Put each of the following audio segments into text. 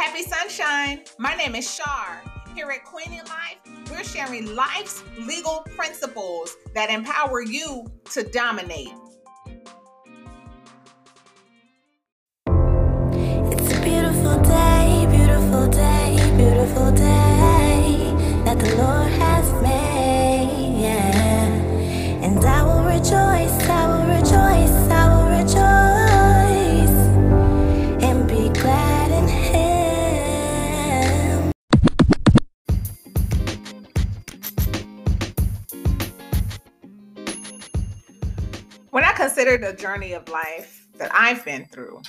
Happy sunshine. My name is Shar. Here at Queen Life, we're sharing life's legal principles that empower you to dominate. It's a beautiful day, beautiful day, beautiful day When I consider the journey of life that I've been through,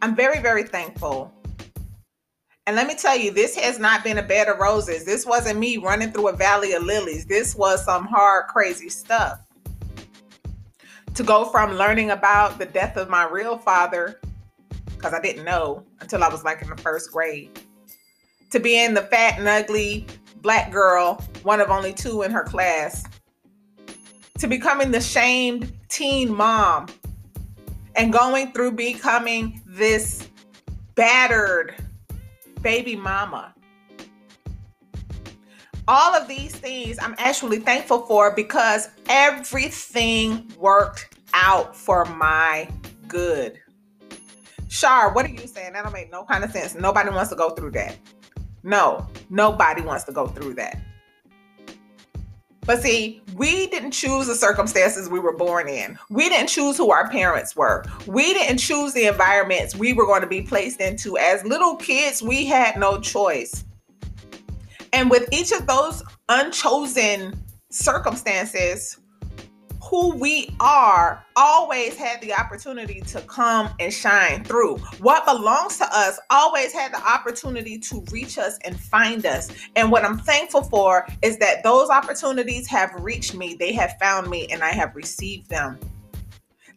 I'm very, very thankful. And let me tell you, this has not been a bed of roses. This wasn't me running through a valley of lilies. This was some hard, crazy stuff. To go from learning about the death of my real father, because I didn't know until I was like in the first grade, to being the fat and ugly black girl, one of only two in her class, to becoming the shamed teen mom and going through becoming this battered baby mama. All of these things I'm actually thankful for because everything worked out for my good. Shar, what are you saying? That don't make no kind of sense. Nobody wants to go through that. No, nobody wants to go through that. But see, we didn't choose the circumstances we were born in. We didn't choose who our parents were. We didn't choose the environments we were going to be placed into. As little kids, we had no choice. And with each of those unchosen circumstances, who we are always had the opportunity to come and shine through. What belongs to us always had the opportunity to reach us and find us. And what I'm thankful for is that those opportunities have reached me, they have found me, and I have received them.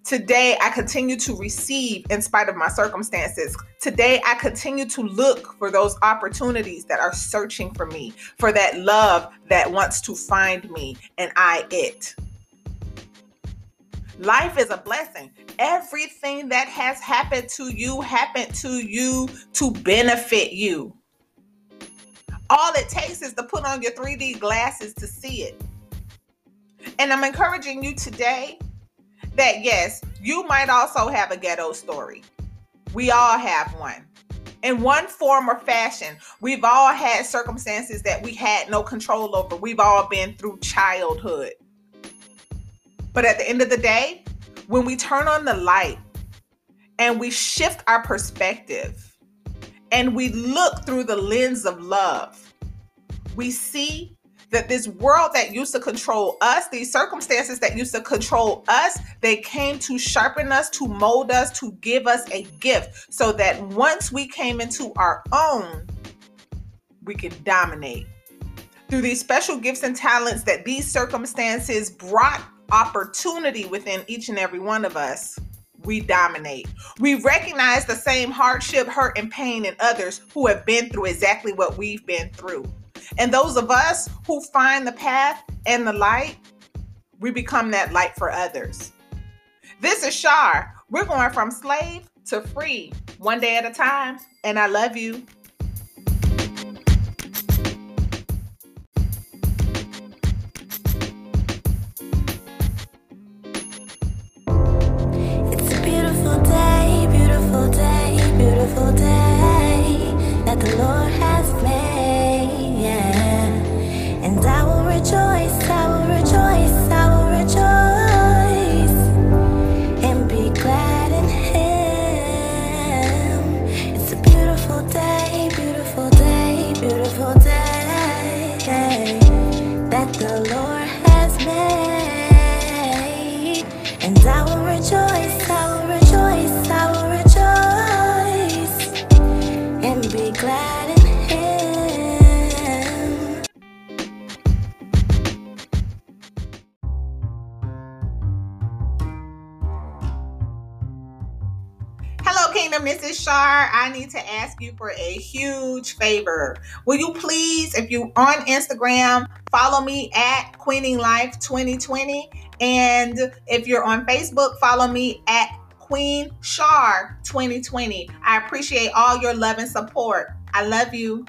Today, I continue to receive in spite of my circumstances. Today, I continue to look for those opportunities that are searching for me, for that love that wants to find me, and I it. Life is a blessing. Everything that has happened to you happened to you to benefit you. All it takes is to put on your 3D glasses to see it. And I'm encouraging you today that yes, you might also have a ghetto story. We all have one. In one form or fashion, we've all had circumstances that we had no control over. We've all been through childhood. But at the end of the day, when we turn on the light and we shift our perspective and we look through the lens of love, we see that this world that used to control us, these circumstances that used to control us, they came to sharpen us, to mold us, to give us a gift so that once we came into our own, we could dominate. Through these special gifts and talents that these circumstances brought opportunity within each and every one of us, we dominate. We recognize the same hardship, hurt, and pain in others who have been through exactly what we've been through. And those of us who find the path and the light, we become that light for others. This is Shar. We're going from slave to free, one day at a time. And I love you. The Lord has made. And I will rejoice, I Hello, Kingdom. This is Shar. I need to ask you for a huge favor. Will you please, if you're on Instagram, follow me at Queening Life 2020, and if you're on Facebook, follow me at Queen Shar 2020. I appreciate all your love and support. I love you.